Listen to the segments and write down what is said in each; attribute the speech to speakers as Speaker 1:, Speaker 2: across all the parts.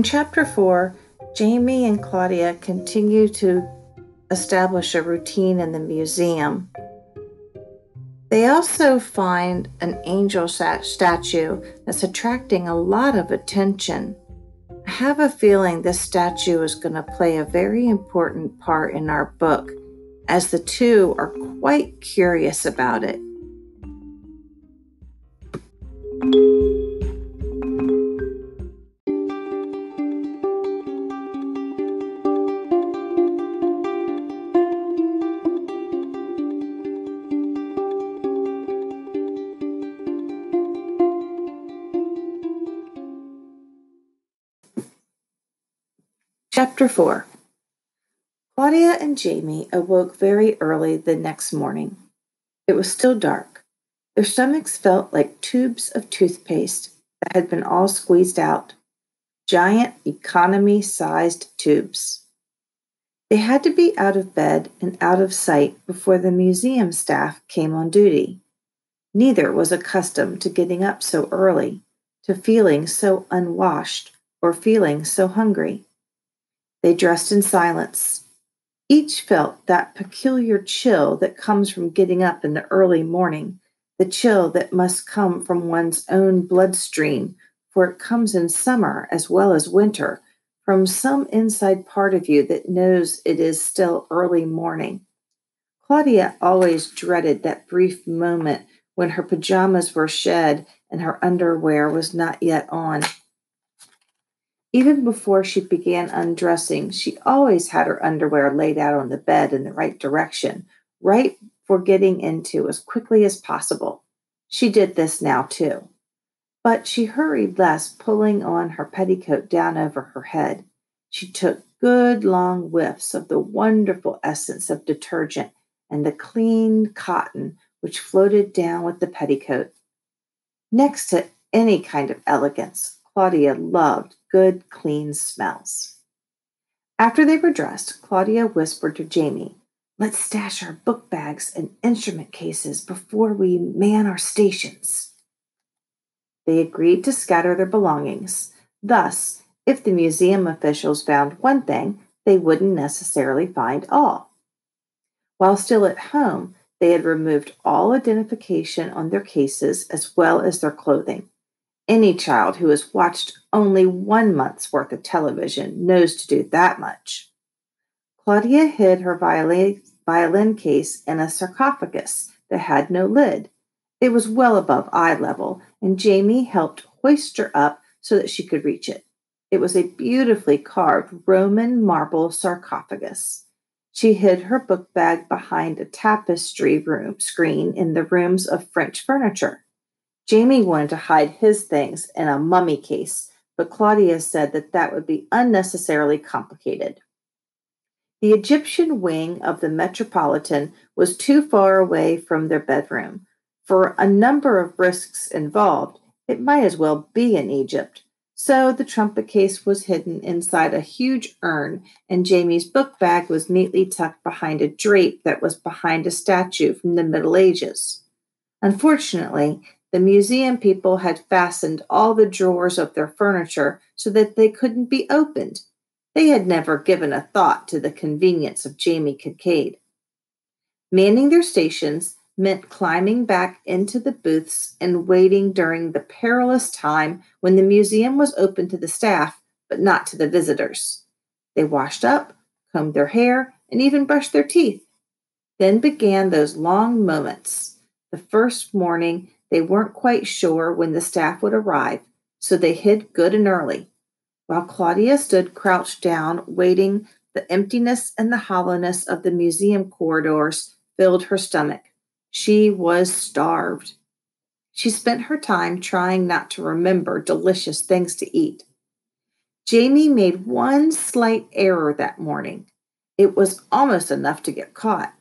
Speaker 1: In chapter 4, Jamie and Claudia continue to establish a routine in the museum. They also find an angel statue that's attracting a lot of attention. I have a feeling this statue is going to play a very important part in our book, as the two are quite curious about it. Chapter 4 Claudia and Jamie awoke very early the next morning. It was still dark. Their stomachs felt like tubes of toothpaste that had been all squeezed out, giant economy sized tubes. They had to be out of bed and out of sight before the museum staff came on duty. Neither was accustomed to getting up so early, to feeling so unwashed, or feeling so hungry. They dressed in silence. Each felt that peculiar chill that comes from getting up in the early morning, the chill that must come from one's own bloodstream, for it comes in summer as well as winter, from some inside part of you that knows it is still early morning. Claudia always dreaded that brief moment when her pajamas were shed and her underwear was not yet on. Even before she began undressing, she always had her underwear laid out on the bed in the right direction, right for getting into as quickly as possible. She did this now too. But she hurried less, pulling on her petticoat down over her head. She took good long whiffs of the wonderful essence of detergent and the clean cotton which floated down with the petticoat. Next to any kind of elegance, Claudia loved good, clean smells. After they were dressed, Claudia whispered to Jamie, Let's stash our book bags and instrument cases before we man our stations. They agreed to scatter their belongings. Thus, if the museum officials found one thing, they wouldn't necessarily find all. While still at home, they had removed all identification on their cases as well as their clothing. Any child who has watched only one month's worth of television knows to do that much. Claudia hid her violin, violin case in a sarcophagus that had no lid. It was well above eye level, and Jamie helped hoist her up so that she could reach it. It was a beautifully carved Roman marble sarcophagus. She hid her book bag behind a tapestry room screen in the rooms of French furniture. Jamie wanted to hide his things in a mummy case, but Claudia said that that would be unnecessarily complicated. The Egyptian wing of the Metropolitan was too far away from their bedroom. For a number of risks involved, it might as well be in Egypt. So the trumpet case was hidden inside a huge urn, and Jamie's book bag was neatly tucked behind a drape that was behind a statue from the Middle Ages. Unfortunately, the museum people had fastened all the drawers of their furniture so that they couldn't be opened. They had never given a thought to the convenience of Jamie Kincaid. Manning their stations meant climbing back into the booths and waiting during the perilous time when the museum was open to the staff, but not to the visitors. They washed up, combed their hair, and even brushed their teeth. Then began those long moments. The first morning, they weren't quite sure when the staff would arrive, so they hid good and early. While Claudia stood crouched down, waiting, the emptiness and the hollowness of the museum corridors filled her stomach. She was starved. She spent her time trying not to remember delicious things to eat. Jamie made one slight error that morning. It was almost enough to get caught.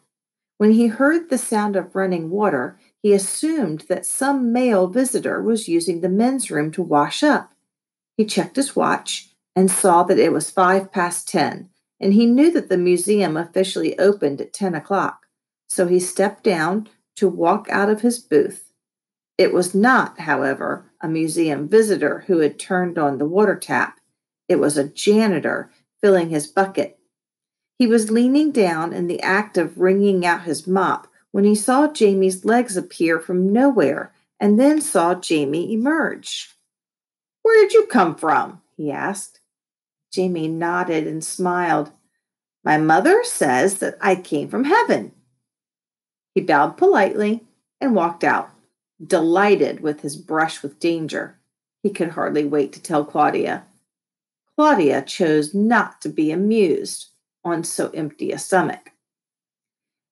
Speaker 1: When he heard the sound of running water, he assumed that some male visitor was using the men's room to wash up. He checked his watch and saw that it was five past ten, and he knew that the museum officially opened at ten o'clock. So he stepped down to walk out of his booth. It was not, however, a museum visitor who had turned on the water tap. It was a janitor filling his bucket. He was leaning down in the act of wringing out his mop when he saw Jamie's legs appear from nowhere and then saw Jamie emerge. Where did you come from? he asked. Jamie nodded and smiled. My mother says that I came from heaven. He bowed politely and walked out, delighted with his brush with danger. He could hardly wait to tell Claudia. Claudia chose not to be amused on so empty a stomach.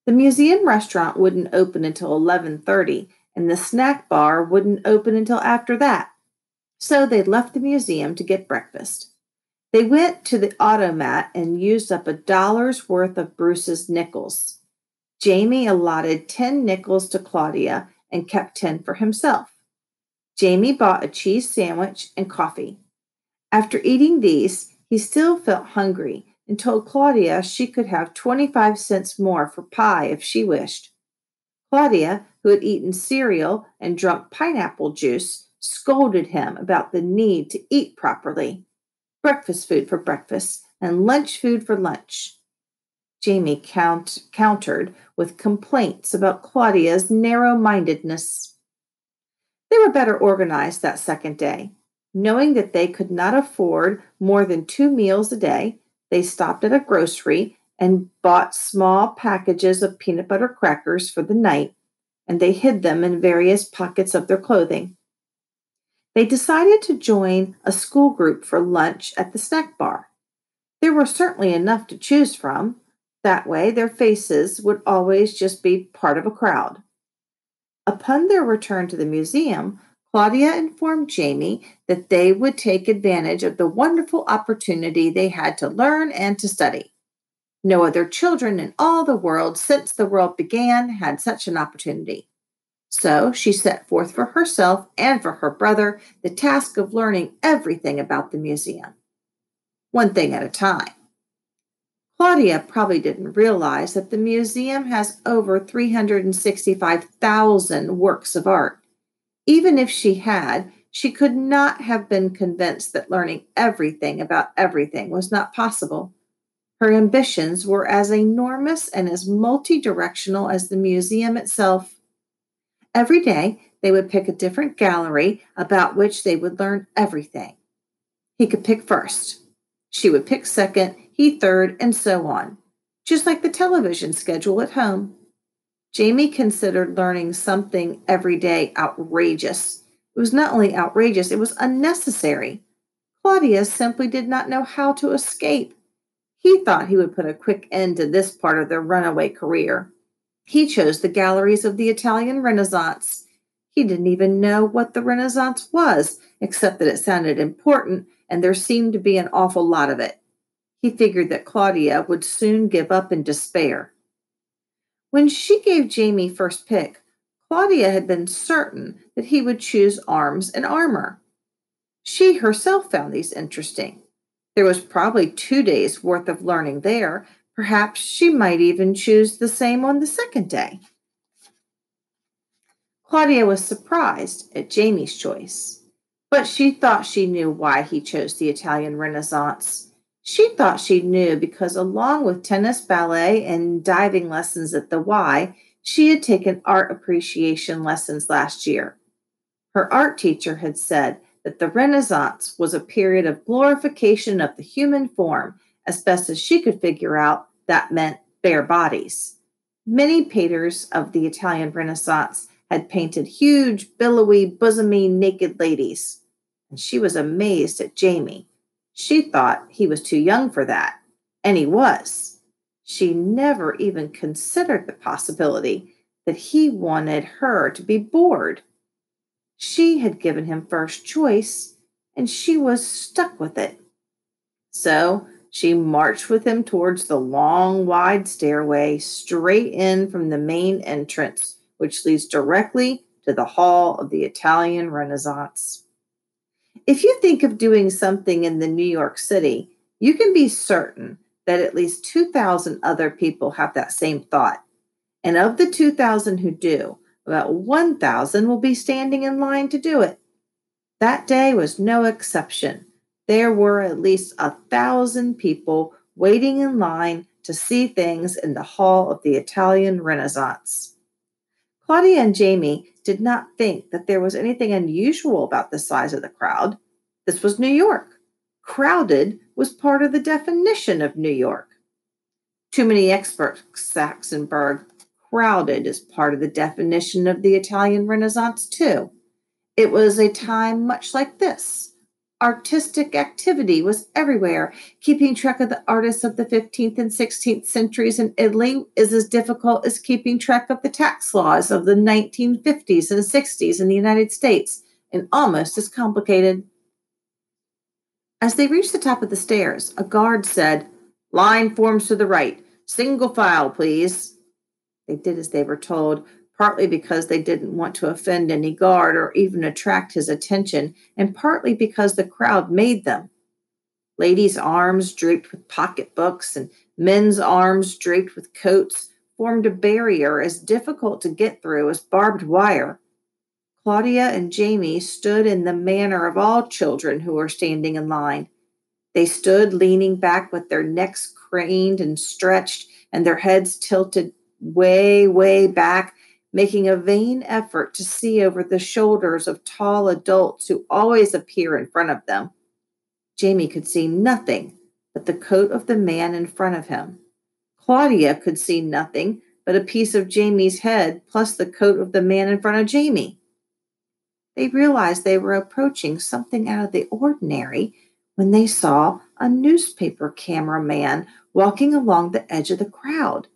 Speaker 1: The museum restaurant wouldn't open until 11:30 and the snack bar wouldn't open until after that. So they left the museum to get breakfast. They went to the automat and used up a dollar's worth of Bruce's nickels. Jamie allotted 10 nickels to Claudia and kept 10 for himself. Jamie bought a cheese sandwich and coffee. After eating these, he still felt hungry and told Claudia she could have 25 cents more for pie if she wished. Claudia, who had eaten cereal and drunk pineapple juice, scolded him about the need to eat properly breakfast food for breakfast and lunch food for lunch. Jamie count, countered with complaints about Claudia's narrow mindedness. They were better organized that second day. Knowing that they could not afford more than two meals a day, they stopped at a grocery and bought small packages of peanut butter crackers for the night, and they hid them in various pockets of their clothing. They decided to join a school group for lunch at the snack bar. There were certainly enough to choose from. That way, their faces would always just be part of a crowd. Upon their return to the museum, Claudia informed Jamie that they would take advantage of the wonderful opportunity they had to learn and to study. No other children in all the world since the world began had such an opportunity. So she set forth for herself and for her brother the task of learning everything about the museum, one thing at a time. Claudia probably didn't realize that the museum has over 365,000 works of art. Even if she had, she could not have been convinced that learning everything about everything was not possible. Her ambitions were as enormous and as multi directional as the museum itself. Every day, they would pick a different gallery about which they would learn everything. He could pick first. She would pick second, he third, and so on, just like the television schedule at home. Jamie considered learning something every day outrageous. It was not only outrageous, it was unnecessary. Claudia simply did not know how to escape. He thought he would put a quick end to this part of their runaway career. He chose the galleries of the Italian Renaissance. He didn't even know what the Renaissance was, except that it sounded important and there seemed to be an awful lot of it. He figured that Claudia would soon give up in despair. When she gave Jamie first pick, Claudia had been certain that he would choose arms and armor. She herself found these interesting. There was probably two days' worth of learning there, Perhaps she might even choose the same on the second day. Claudia was surprised at Jamie's choice, but she thought she knew why he chose the Italian Renaissance. She thought she knew because, along with tennis, ballet, and diving lessons at the Y, she had taken art appreciation lessons last year. Her art teacher had said that the Renaissance was a period of glorification of the human form as best as she could figure out, that meant bare bodies. Many painters of the Italian Renaissance had painted huge, billowy, bosomy, naked ladies. And she was amazed at Jamie. She thought he was too young for that, and he was. She never even considered the possibility that he wanted her to be bored. She had given him first choice, and she was stuck with it. So she marched with him towards the long, wide stairway straight in from the main entrance, which leads directly to the Hall of the Italian Renaissance. If you think of doing something in the New York City, you can be certain that at least 2,000 other people have that same thought. And of the 2,000 who do, about 1,000 will be standing in line to do it. That day was no exception. there were at least a thousand people waiting in line to see things in the Hall of the Italian Renaissance. Claudia and Jamie did not think that there was anything unusual about the size of the crowd. This was New York. Crowded was part of the definition of New York. Too many experts, Saxonberg. Crowded is part of the definition of the Italian Renaissance, too. It was a time much like this artistic activity was everywhere. Keeping track of the artists of the 15th and 16th centuries in Italy is as difficult as keeping track of the tax laws of the 1950s and 60s in the United States, and almost as complicated. As they reached the top of the stairs, a guard said, Line forms to the right. Single file, please. They did as they were told, partly because they didn't want to offend any guard or even attract his attention, and partly because the crowd made them. Ladies' arms draped with pocketbooks and men's arms draped with coats formed a barrier as difficult to get through as barbed wire. Claudia and Jamie stood in the manner of all children who were standing in line. They stood leaning back with their necks craned and stretched and their heads tilted way, way back making a vain effort to see over the shoulders of tall adults who always appear in front of them. Jamie could see nothing but the coat of the man in front of him. Claudia could see nothing but a piece of Jamie's head plus the coat of the man in front of Jamie. They realized they were approaching something out of the ordinary when they saw a newspaper cameraman walking along the edge of the crowd.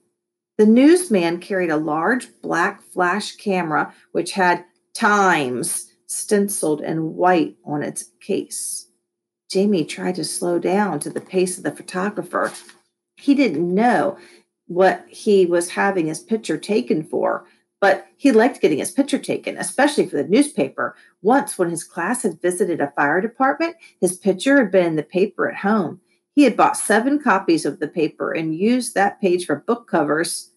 Speaker 1: The newsman carried a large black flash camera which had Times stenciled in white on its case. Jamie tried to slow down to the pace of the photographer. He didn't know what he was having his picture taken for, but he liked getting his picture taken, especially for the newspaper. Once, when his class had visited a fire department, his picture had been in the paper at home. He had bought seven copies of the paper and used that page for book covers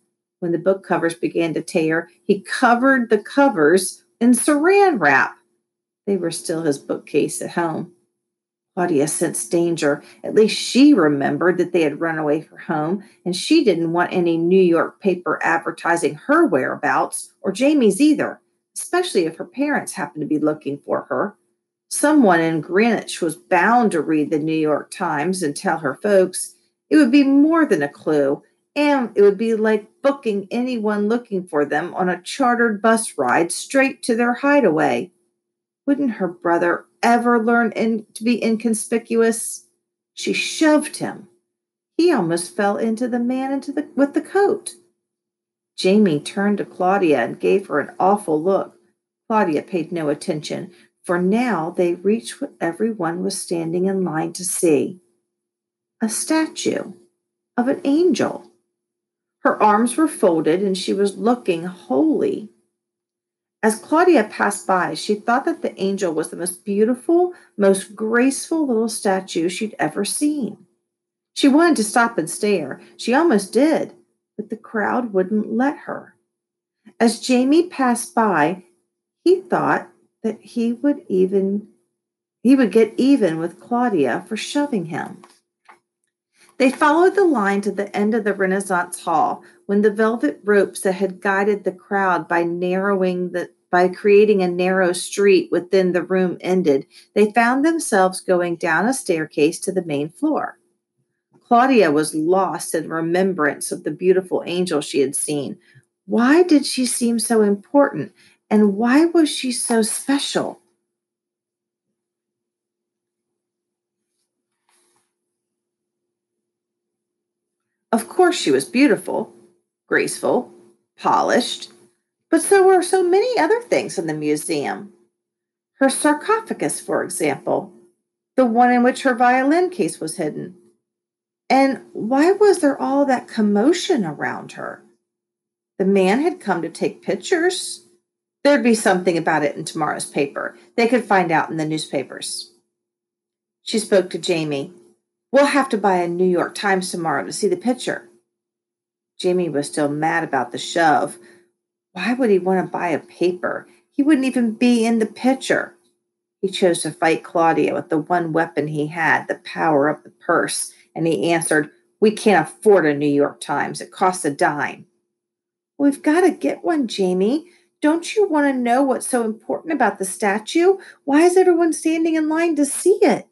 Speaker 1: when the book covers began to tear, he covered the covers in saran wrap. They were still his bookcase at home. Claudia sensed danger. At least she remembered that they had run away from home, and she didn't want any New York paper advertising her whereabouts, or Jamie's either, especially if her parents happened to be looking for her. Someone in Greenwich was bound to read the New York Times and tell her folks. It would be more than a clue and it would be like booking anyone looking for them on a chartered bus ride straight to their hideaway. Wouldn't her brother ever learn in, to be inconspicuous? She shoved him. He almost fell into the man into the, with the coat. Jamie turned to Claudia and gave her an awful look. Claudia paid no attention, for now they reached what everyone was standing in line to see a statue of an angel. Her arms were folded and she was looking holy. As Claudia passed by, she thought that the angel was the most beautiful, most graceful little statue she'd ever seen. She wanted to stop and stare. She almost did, but the crowd wouldn't let her. As Jamie passed by, he thought that he would even he would get even with Claudia for shoving him. They followed the line to the end of the Renaissance Hall when the velvet ropes that had guided the crowd by narrowing the by creating a narrow street within the room ended, they found themselves going down a staircase to the main floor. Claudia was lost in remembrance of the beautiful angel she had seen. Why did she seem so important? And why was she so special? Of course, she was beautiful, graceful, polished, but so were so many other things in the museum. Her sarcophagus, for example, the one in which her violin case was hidden. And why was there all that commotion around her? The man had come to take pictures. There'd be something about it in tomorrow's paper. They could find out in the newspapers. She spoke to Jamie. We'll have to buy a New York Times tomorrow to see the picture. Jamie was still mad about the shove. Why would he want to buy a paper? He wouldn't even be in the picture. He chose to fight Claudia with the one weapon he had, the power of the purse, and he answered, We can't afford a New York Times. It costs a dime. We've got to get one, Jamie. Don't you want to know what's so important about the statue? Why is everyone standing in line to see it?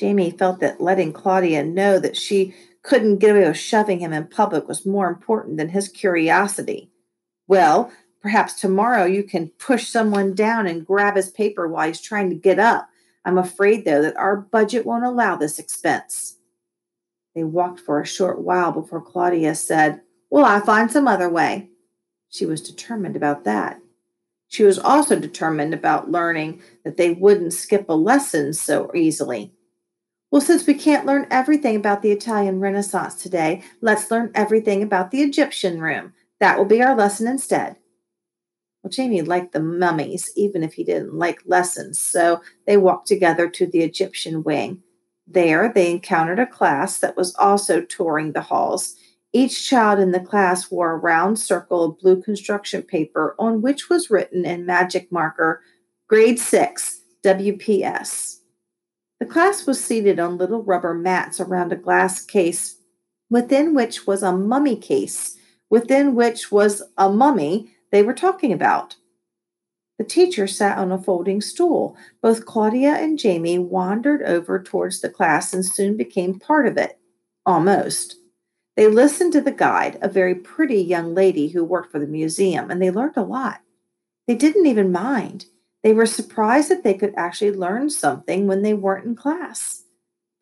Speaker 1: Jamie felt that letting Claudia know that she couldn't get away with shoving him in public was more important than his curiosity. Well, Perhaps tomorrow you can push someone down and grab his paper while he's trying to get up. I'm afraid, though, that our budget won't allow this expense. They walked for a short while before Claudia said, Well, I'll find some other way. She was determined about that. She was also determined about learning that they wouldn't skip a lesson so easily. Well, since we can't learn everything about the Italian Renaissance today, let's learn everything about the Egyptian room. That will be our lesson instead. Well, Jamie liked the mummies, even if he didn't like lessons, so they walked together to the Egyptian wing. There, they encountered a class that was also touring the halls. Each child in the class wore a round circle of blue construction paper on which was written in magic marker, Grade 6, WPS. The class was seated on little rubber mats around a glass case, within which was a mummy case, within which was a mummy they were talking about. The teacher sat on a folding stool. Both Claudia and Jamie wandered over towards the class and soon became part of it. Almost. They listened to the guide, a very pretty young lady who worked for the museum, and they learned a lot. They didn't even mind. They were surprised that they could actually learn something when they weren't in class.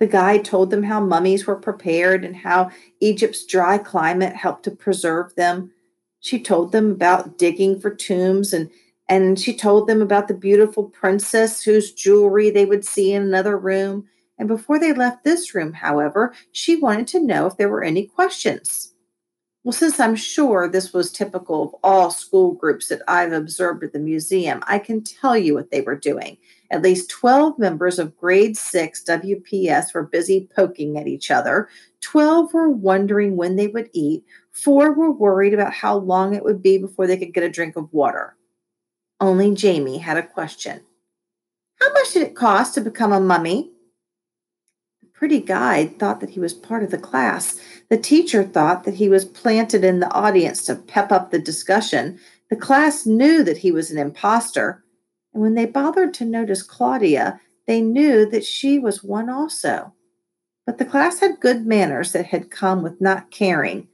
Speaker 1: The guide told them how mummies were prepared and how Egypt's dry climate helped to preserve them. She told them about digging for tombs and and she told them about the beautiful princess whose jewelry they would see in another room. And before they left this room, however, she wanted to know if there were any questions. Well, since I'm sure this was typical of all school groups that I've observed at the museum, I can tell you what they were doing. At least 12 members of grade 6 WPS were busy poking at each other. 12 were wondering when they would eat. Four were worried about how long it would be before they could get a drink of water. Only Jamie had a question. How much did it cost to become a mummy? The pretty guide thought that he was part of the class. The teacher thought that he was planted in the audience to pep up the discussion. The class knew that he was an impostor. And when they bothered to notice Claudia, they knew that she was one also. But the class had good manners that had come with not caring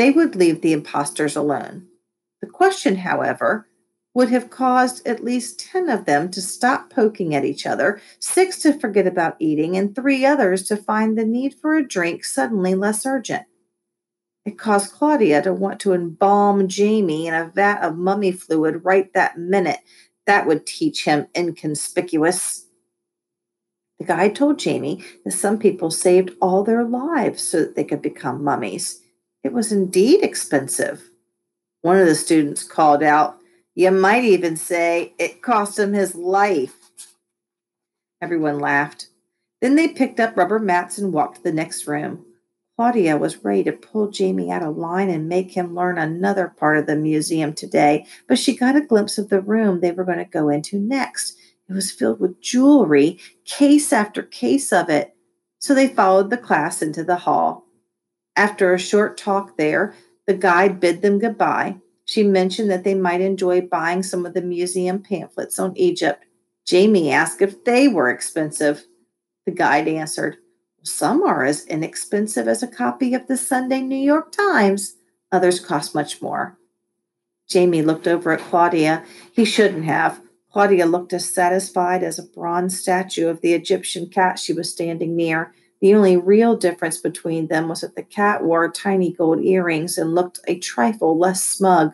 Speaker 1: they would leave the impostors alone. The question, however, would have caused at least 10 of them to stop poking at each other, six to forget about eating, and three others to find the need for a drink suddenly less urgent. It caused Claudia to want to embalm Jamie in a vat of mummy fluid right that minute. That would teach him inconspicuous. The guide told Jamie that some people saved all their lives so that they could become mummies. It was indeed expensive. One of the students called out, You might even say it cost him his life. Everyone laughed. Then they picked up rubber mats and walked to the next room. Claudia was ready to pull Jamie out of line and make him learn another part of the museum today, but she got a glimpse of the room they were going to go into next. It was filled with jewelry, case after case of it. So they followed the class into the hall. After a short talk there, the guide bid them goodbye. She mentioned that they might enjoy buying some of the museum pamphlets on Egypt. Jamie asked if they were expensive. The guide answered, Some are as inexpensive as a copy of the Sunday New York Times. Others cost much more. Jamie looked over at Claudia. He shouldn't have. Claudia looked as satisfied as a bronze statue of the Egyptian cat she was standing near. The only real difference between them was that the cat wore tiny gold earrings and looked a trifle less smug.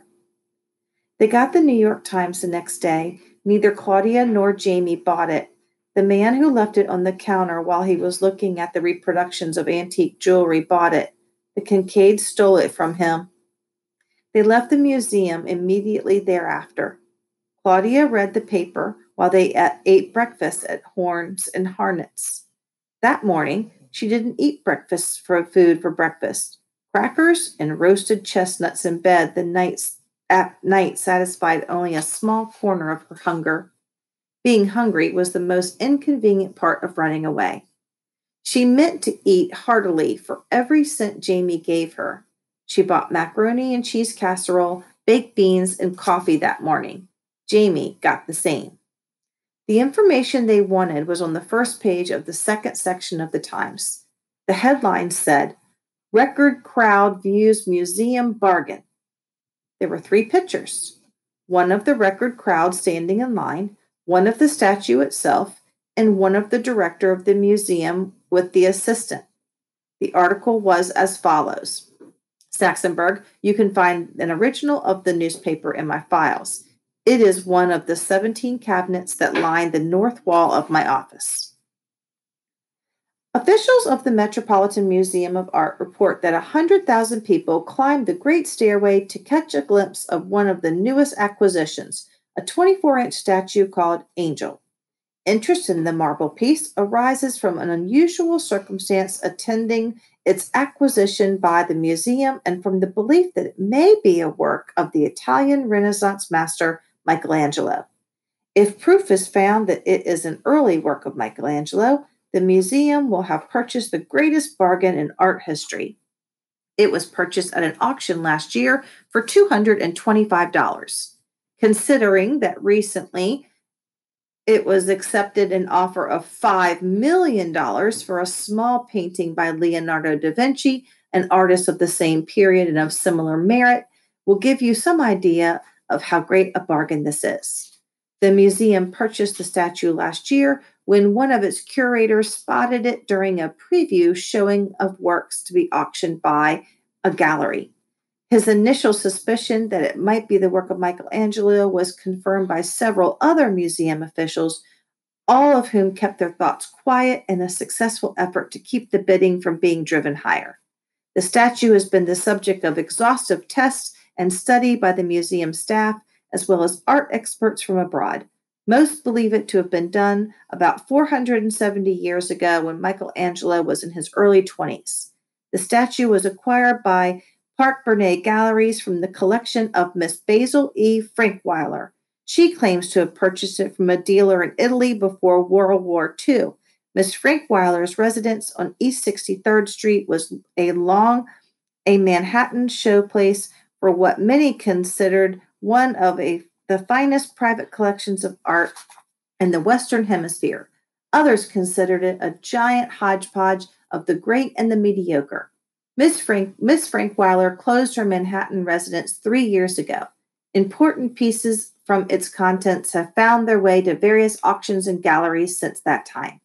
Speaker 1: They got the New York Times the next day. Neither Claudia nor Jamie bought it. The man who left it on the counter while he was looking at the reproductions of antique jewelry bought it. The Kincaid stole it from him. They left the museum immediately thereafter. Claudia read the paper while they ate breakfast at Horns and Hardart's. That morning, she didn't eat breakfast for food for breakfast. Crackers and roasted chestnuts in bed the nights at night satisfied only a small corner of her hunger. Being hungry was the most inconvenient part of running away. She meant to eat heartily for every cent Jamie gave her. She bought macaroni and cheese casserole, baked beans, and coffee that morning. Jamie got the same. The information they wanted was on the first page of the second section of the Times. The headline said, Record crowd views museum bargain. There were three pictures one of the record crowd standing in line, one of the statue itself, and one of the director of the museum with the assistant. The article was as follows Saxonberg, you can find an original of the newspaper in my files. It is one of the 17 cabinets that line the north wall of my office. Officials of the Metropolitan Museum of Art report that 100,000 people climbed the Great Stairway to catch a glimpse of one of the newest acquisitions, a 24 inch statue called Angel. Interest in the marble piece arises from an unusual circumstance attending its acquisition by the museum and from the belief that it may be a work of the Italian Renaissance master Michelangelo. If proof is found that it is an early work of Michelangelo, the museum will have purchased the greatest bargain in art history. It was purchased at an auction last year for $225. Considering that recently it was accepted an offer of $5 million for a small painting by Leonardo da Vinci, an artist of the same period and of similar merit, will give you some idea of how great a bargain this is. The museum purchased the statue last year when one of its curators spotted it during a preview showing of works to be auctioned by a gallery. His initial suspicion that it might be the work of Michelangelo was confirmed by several other museum officials, all of whom kept their thoughts quiet in a successful effort to keep the bidding from being driven higher. The statue has been the subject of exhaustive tests and study by the museum staff, as well as art experts from abroad. Most believe it to have been done about 470 years ago when Michelangelo was in his early 20s. The statue was acquired by Parke-Bernet Galleries from the collection of Miss Basil E. Frankweiler. She claims to have purchased it from a dealer in Italy before World War II. Miss Frankweiler's residence on East 63rd Street was a long a Manhattan showplace for what many considered one of a, the finest private collections of art in the Western Hemisphere. Others considered it a giant hodgepodge of the great and the mediocre. Miss Frank Miss Frankweiler closed her Manhattan residence three years ago. Important pieces from its contents have found their way to various auctions and galleries since that time.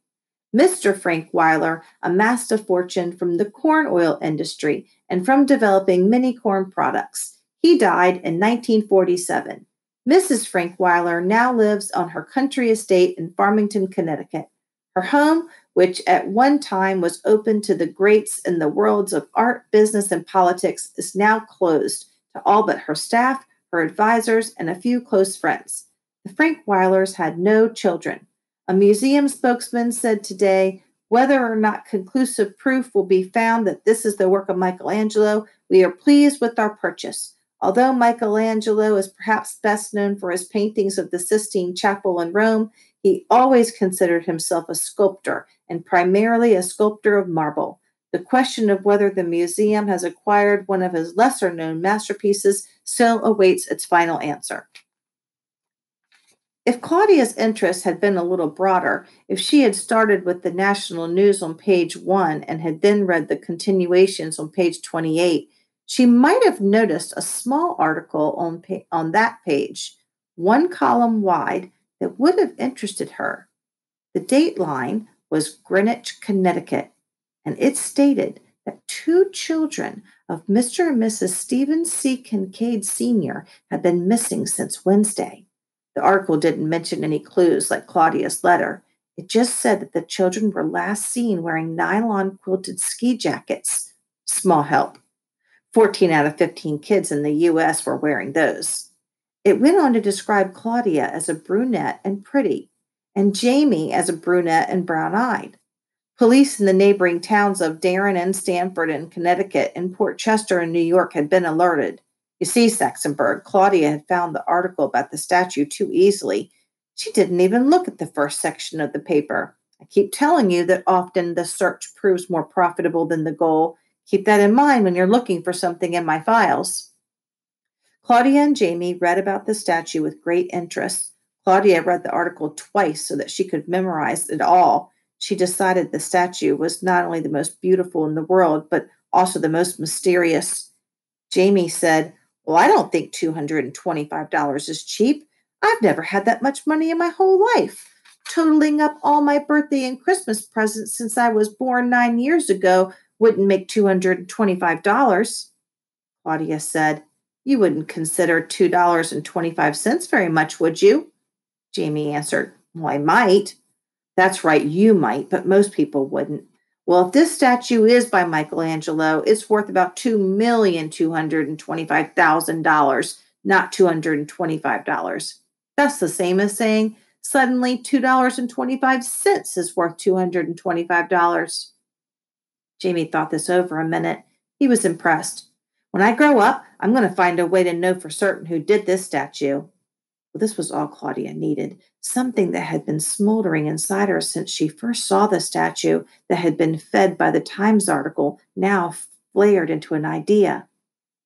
Speaker 1: Mr. Frankweiler amassed a fortune from the corn oil industry and from developing many corn products. He died in 1947. Mrs. Frankweiler now lives on her country estate in Farmington, Connecticut. Her home, which at one time was open to the greats in the worlds of art, business, and politics, is now closed to all but her staff, her advisors, and a few close friends. The Frankweilers had no children. A museum spokesman said today whether or not conclusive proof will be found that this is the work of Michelangelo, we are pleased with our purchase. Although Michelangelo is perhaps best known for his paintings of the Sistine Chapel in Rome, he always considered himself a sculptor and primarily a sculptor of marble. The question of whether the museum has acquired one of his lesser known masterpieces still awaits its final answer. If Claudia's interest had been a little broader, if she had started with the national news on page one and had then read the continuations on page 28, she might have noticed a small article on, pa- on that page, one column wide, that would have interested her. The date line was Greenwich, Connecticut, and it stated that two children of Mr. and Mrs. Stephen C. Kincaid Sr. had been missing since Wednesday. The article didn't mention any clues like Claudia's letter. It just said that the children were last seen wearing nylon quilted ski jackets. Small help. 14 out of 15 kids in the US were wearing those. It went on to describe Claudia as a brunette and pretty, and Jamie as a brunette and brown eyed. Police in the neighboring towns of Darien and Stamford in Connecticut and Port Chester in New York had been alerted. You see, Saxonberg, Claudia had found the article about the statue too easily. She didn't even look at the first section of the paper. I keep telling you that often the search proves more profitable than the goal. Keep that in mind when you're looking for something in my files. Claudia and Jamie read about the statue with great interest. Claudia read the article twice so that she could memorize it all. She decided the statue was not only the most beautiful in the world, but also the most mysterious. Jamie said, Well, I don't think $225 is cheap. I've never had that much money in my whole life. Totaling up all my birthday and Christmas presents since I was born nine years ago wouldn't make $225. Claudia said, You wouldn't consider $2.25 very much, would you? Jamie answered, Well, I might. That's right, you might, but most people wouldn't. Well, if this statue is by Michelangelo, it's worth about $2,225,000, not $225. That's the same as saying suddenly $2.25 is worth $225. Jamie thought this over a minute. He was impressed. When I grow up, I'm going to find a way to know for certain who did this statue. Well, this was all Claudia needed something that had been smoldering inside her since she first saw the statue that had been fed by the Times article, now flared into an idea.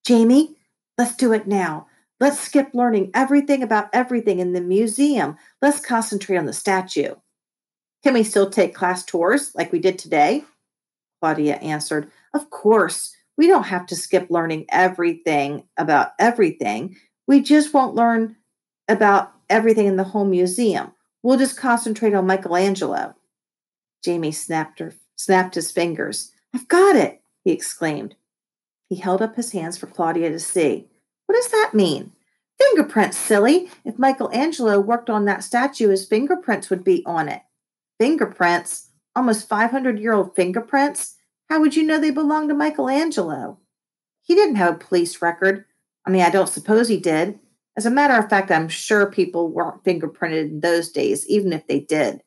Speaker 1: Jamie, let's do it now. Let's skip learning everything about everything in the museum. Let's concentrate on the statue. Can we still take class tours like we did today? Claudia answered, Of course. We don't have to skip learning everything about everything. We just won't learn about everything in the whole museum. We'll just concentrate on Michelangelo. Jamie snapped, her, snapped his fingers. I've got it, he exclaimed. He held up his hands for Claudia to see. What does that mean? Fingerprints, silly. If Michelangelo worked on that statue, his fingerprints would be on it. Fingerprints? Almost 500 year old fingerprints? How would you know they belonged to Michelangelo? He didn't have a police record. I mean, I don't suppose he did. As a matter of fact, I'm sure people weren't fingerprinted in those days, even if they did.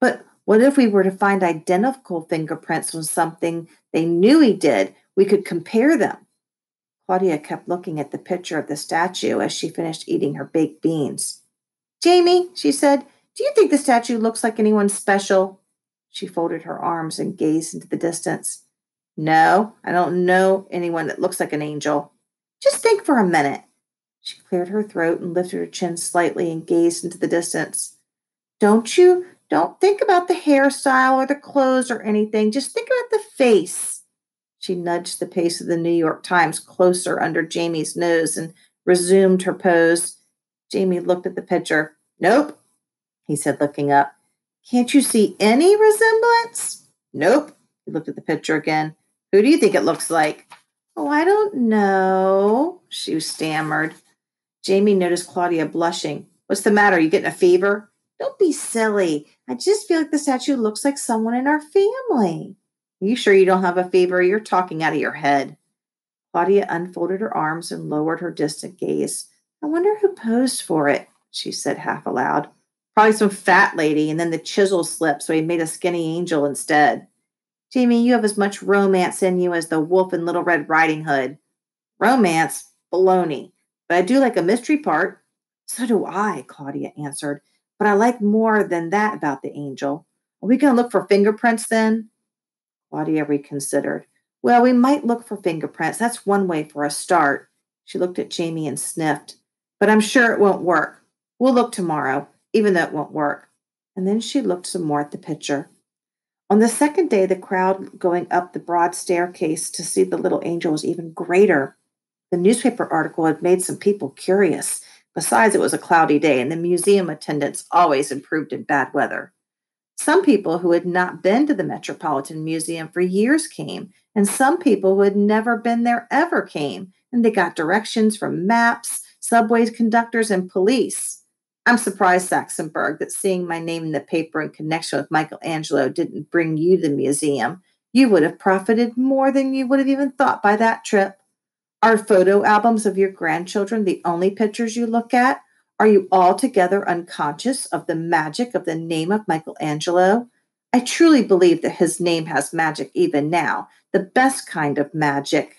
Speaker 1: But what if we were to find identical fingerprints on something they knew he did? We could compare them. Claudia kept looking at the picture of the statue as she finished eating her baked beans. Jamie, she said, do you think the statue looks like anyone special? She folded her arms and gazed into the distance. No, I don't know anyone that looks like an angel. Just think for a minute. She cleared her throat and lifted her chin slightly and gazed into the distance. Don't you? Don't think about the hairstyle or the clothes or anything. Just think about the face. She nudged the pace of the New York Times closer under Jamie's nose and resumed her pose. Jamie looked at the picture. Nope, he said, looking up. Can't you see any resemblance? Nope. He looked at the picture again. Who do you think it looks like? Oh, I don't know, she stammered. Jamie noticed Claudia blushing. What's the matter? Are you getting a fever? Don't be silly. I just feel like the statue looks like someone in our family. Are you sure you don't have a fever? You're talking out of your head. Claudia unfolded her arms and lowered her distant gaze. I wonder who posed for it, she said half aloud. Probably some fat lady, and then the chisel slipped, so he made a skinny angel instead. Jamie, you have as much romance in you as the wolf in Little Red Riding Hood. Romance? Baloney. But I do like a mystery part. So do I, Claudia answered. But I like more than that about the angel. Are we going to look for fingerprints then? Claudia reconsidered. Well, we might look for fingerprints. That's one way for a start. She looked at Jamie and sniffed. But I'm sure it won't work. We'll look tomorrow, even though it won't work. And then she looked some more at the picture. On the second day, the crowd going up the broad staircase to see the little angel was even greater. The newspaper article had made some people curious. Besides, it was a cloudy day, and the museum attendance always improved in bad weather. Some people who had not been to the Metropolitan Museum for years came, and some people who had never been there ever came, and they got directions from maps, subway conductors, and police. I'm surprised, Saxonberg, that seeing my name in the paper in connection with Michelangelo didn't bring you to the museum. You would have profited more than you would have even thought by that trip. Are photo albums of your grandchildren the only pictures you look at? Are you altogether unconscious of the magic of the name of Michelangelo? I truly believe that his name has magic even now, the best kind of magic.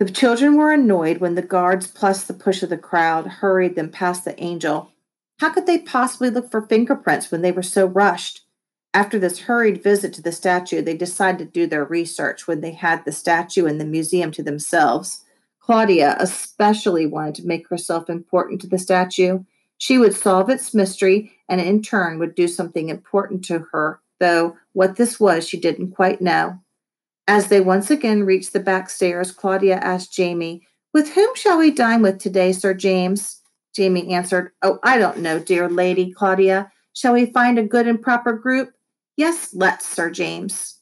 Speaker 1: The children were annoyed when the guards, plus the push of the crowd, hurried them past the angel. How could they possibly look for fingerprints when they were so rushed? After this hurried visit to the statue, they decided to do their research when they had the statue and the museum to themselves. Claudia especially wanted to make herself important to the statue. She would solve its mystery and in turn would do something important to her, though what this was she didn't quite know. As they once again reached the back stairs, Claudia asked Jamie, With whom shall we dine with today, Sir James? Jamie answered, Oh, I don't know, dear lady, Claudia. Shall we find a good and proper group? Yes, let's, Sir James.